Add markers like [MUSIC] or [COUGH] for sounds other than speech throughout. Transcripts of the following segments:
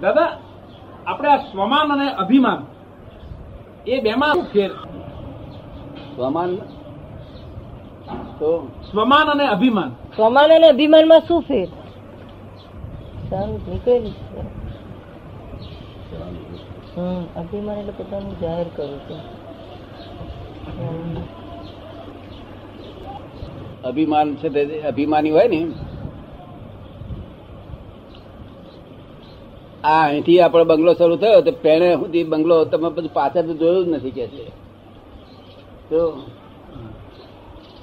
દાદા આપણે આ સ્વમાન અને અભિમાન એ બેમાં શું ફેર? સ્વમાન? તો? સ્વમાન અને અભિમાન. સ્વમાન અને અભિમાનમાં શું ફેર? સારું નીકળેલી હમ અભિમાન એટલે પોતાનું જાહેર કરું છું. અભિમાન છે તે અભિમાની હોય ને આ અહીંથી આપણો બંગલો શરૂ થયો તો પેણે સુધી બંગલો તમે બધું પાછળ તો જોયું જ નથી કે છે. તો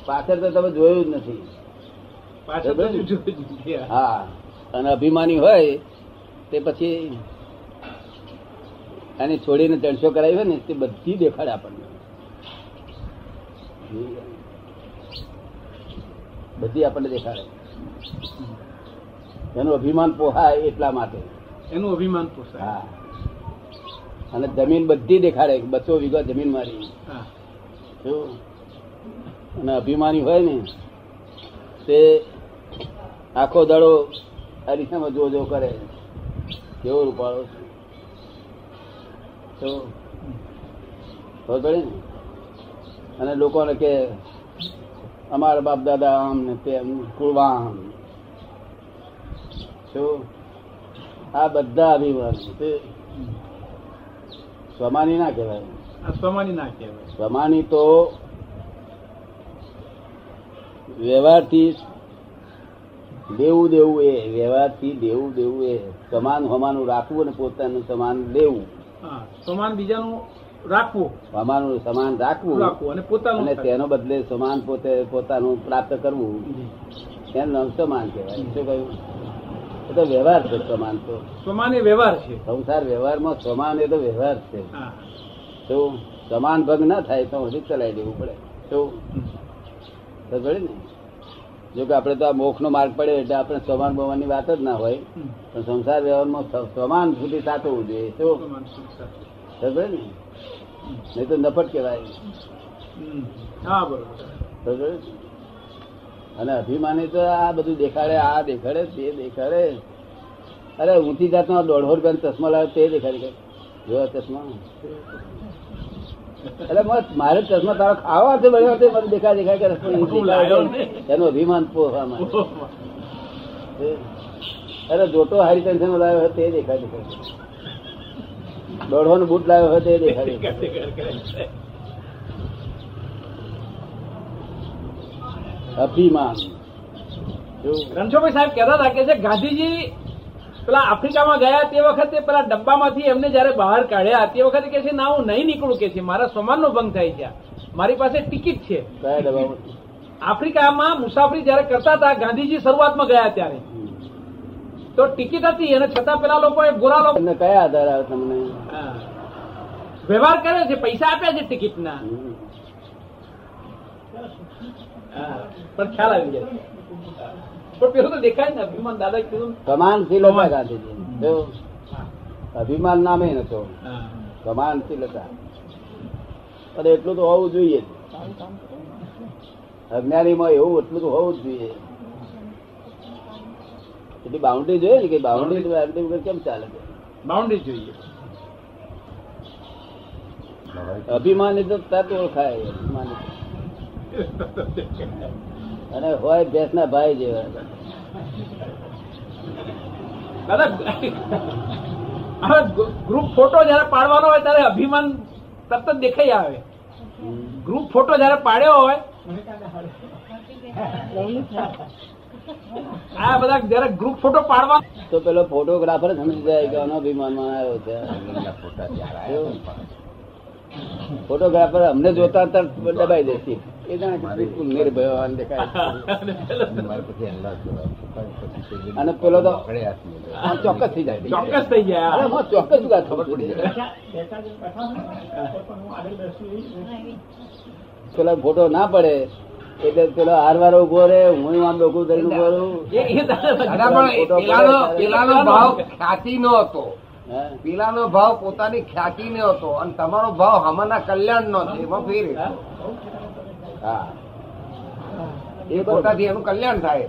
પાછળ તો તમે જોયું જ નથી. હા. અને અભિમાની હોય તે પછી એની છોડીને ત્રણસો કરાવી હોય ને તે બધી દેખાડે આપણને. બધી આપણને દેખાડે. એનું અભિમાન પોહાય એટલા માટે. એનું અભિમાન પોસાય અને જમીન બધી દેખાડે બસો વીઘા જમીન મારી. અને અભિમાની હોય ને તે આખો દાડો અરીસામાં જો જો કરે. કેવો રૂપાળો છે. તો ખબર ને? અને લોકોને કે અમારા બાપ દાદા આમ ને તેમ કુળવા આમ શું? આ બધા અભિમાન સ્વમાની ના કહેવાય. સ્વમાની ના કહેવાય. સ્વમાની તો વ્યવહારથી દેવું દેવું એ વ્યવહારથી દેવું દેવું એ. સમાન હોમાનું રાખવું અને પોતાનું સમાન લેવું સમાન બીજાનું રાખવું. હોમાનું સમાન રાખવું અને પોતાનું અને તેનો બદલે સમાન પોતે પોતાનું પ્રાપ્ત કરવું. એનું નામ સમાન કહેવાય. શું કહ્યું? તો વ્યવહાર છે સમાન તો. સ્વમાન એ વ્યવહાર છે. સંસાર વ્યવહારમાં સમાન એ તો વ્યવહાર છે. તો સમાન ભંગ ના થાય તો હજી ચલાવી દેવું પડે. તો ખબર ને? જો કે આપણે તો આ મોખ નો માર્ગ પડે એટલે આપણે સમાન બવાની વાત જ ના હોય. પણ સંસાર વ્યવહારમાં સમાન સુધી સાચવવું જોઈએ. તો પડી ને? નહીં તો નફટ કહેવાય. હા બરોબર. પડી ને? અને અભિમાની તો આ બધું દેખાડે આ દેખાડે તે દેખાડે. અરે ઊંચી જાતનો દોઢસો રૂપિયાનો ચશ્મા લાવે તે દેખાડે જો આ ચશ્મા. એટલે મસ્ત મારે ચશ્મા તારો ખાવા છે બળ્યો છે મને દેખાય દેખાય કે. એનું અભિમાન પોહવા માટે અરે જોતો હારી ટેન્શન લાવ્યો હોય તે દેખાય દેખાય. દોઢો નું બૂટ લાવ્યો હોય તે દેખાય [LAUGHS] અભિમાન? રણછોડભાઈ સાહેબ કહેતા હતા કે છે ગાંધીજી પેલા આફ્રિકામાં ગયા તે વખતે પેલા ડબ્બામાંથી એમને જયારે બહાર કાઢ્યા તે વખતે કે છે ના હું નહીં નીકળું કે છે મારા સમાનનો ભંગ થાય છે. મારી પાસે ટિકિટ છે. આફ્રિકામાં મુસાફરી જયારે કરતા હતા ગાંધીજી શરૂઆતમાં ગયા ત્યારે. તો ટિકિટ હતી અને છતાં પેલા લોકોએ ગોરા લોકો કયા આધાર આવે તમને? હા. વ્યવહાર કર્યો છે પૈસા આપ્યા છે ટિકિટના. પણ ખ્યાલ આવી ગયો પણ પેલું તો દેખાય ને અભિમાન દાદા કીધું ને. સમાનશીલતા ગાંધીજી. અભિમાન નામે નતો કમાનથી લતા. અને એટલું તો હોવું જોઈએ. અજ્ઞાનીમાં એવું એટલું તો હોવું જ જોઈએ. એટલી બાઉન્ડ્રી જોઈએ ને કે બાઉન્ડ્રી બાઉન્ડ્રી વગર કેમ ચાલે? બાઉન્ડ્રી જોઈએ. અભિમાની તો તત ઓળખાય. અભિમાની અને હોય ભેંસના ભાઈ જેવા. દાદા ગ્રુપ ફોટો જયારે પાડવાનો હોય ત્યારે અભિમાન તરત જ દેખાઈ આવે. ગ્રુપ ફોટો જયારે પાડ્યો હોય આ બધા જયારે ગ્રુપ ફોટો પાડવા તો પેલો ફોટોગ્રાફર સમજી જાય કે આનો અભિમાનમાં આવ્યો છે. ફોટોગ્રાફર અમને જોતા તરત દબાઈ દેશે અને પેલો તો ચોક્કસ થઈ જાય. ચોક્કસ થઈ જાય ચોક્કસ શું ખબર પડી પેલા ફોટો ના પડે એટલે પેલો હારવાર ઊભો રે હું આમ લોકો ધરીને ઊભો રહું. ભાવ ખ્યાતિ નો હતો? પેલાનો ભાવ પોતાની ખ્યાતિ નો હતો. અને તમારો ભાવ હમણાં કલ્યાણ નો છે એમાં ફેર હા. એ પોતાથી એનું કલ્યાણ થાય.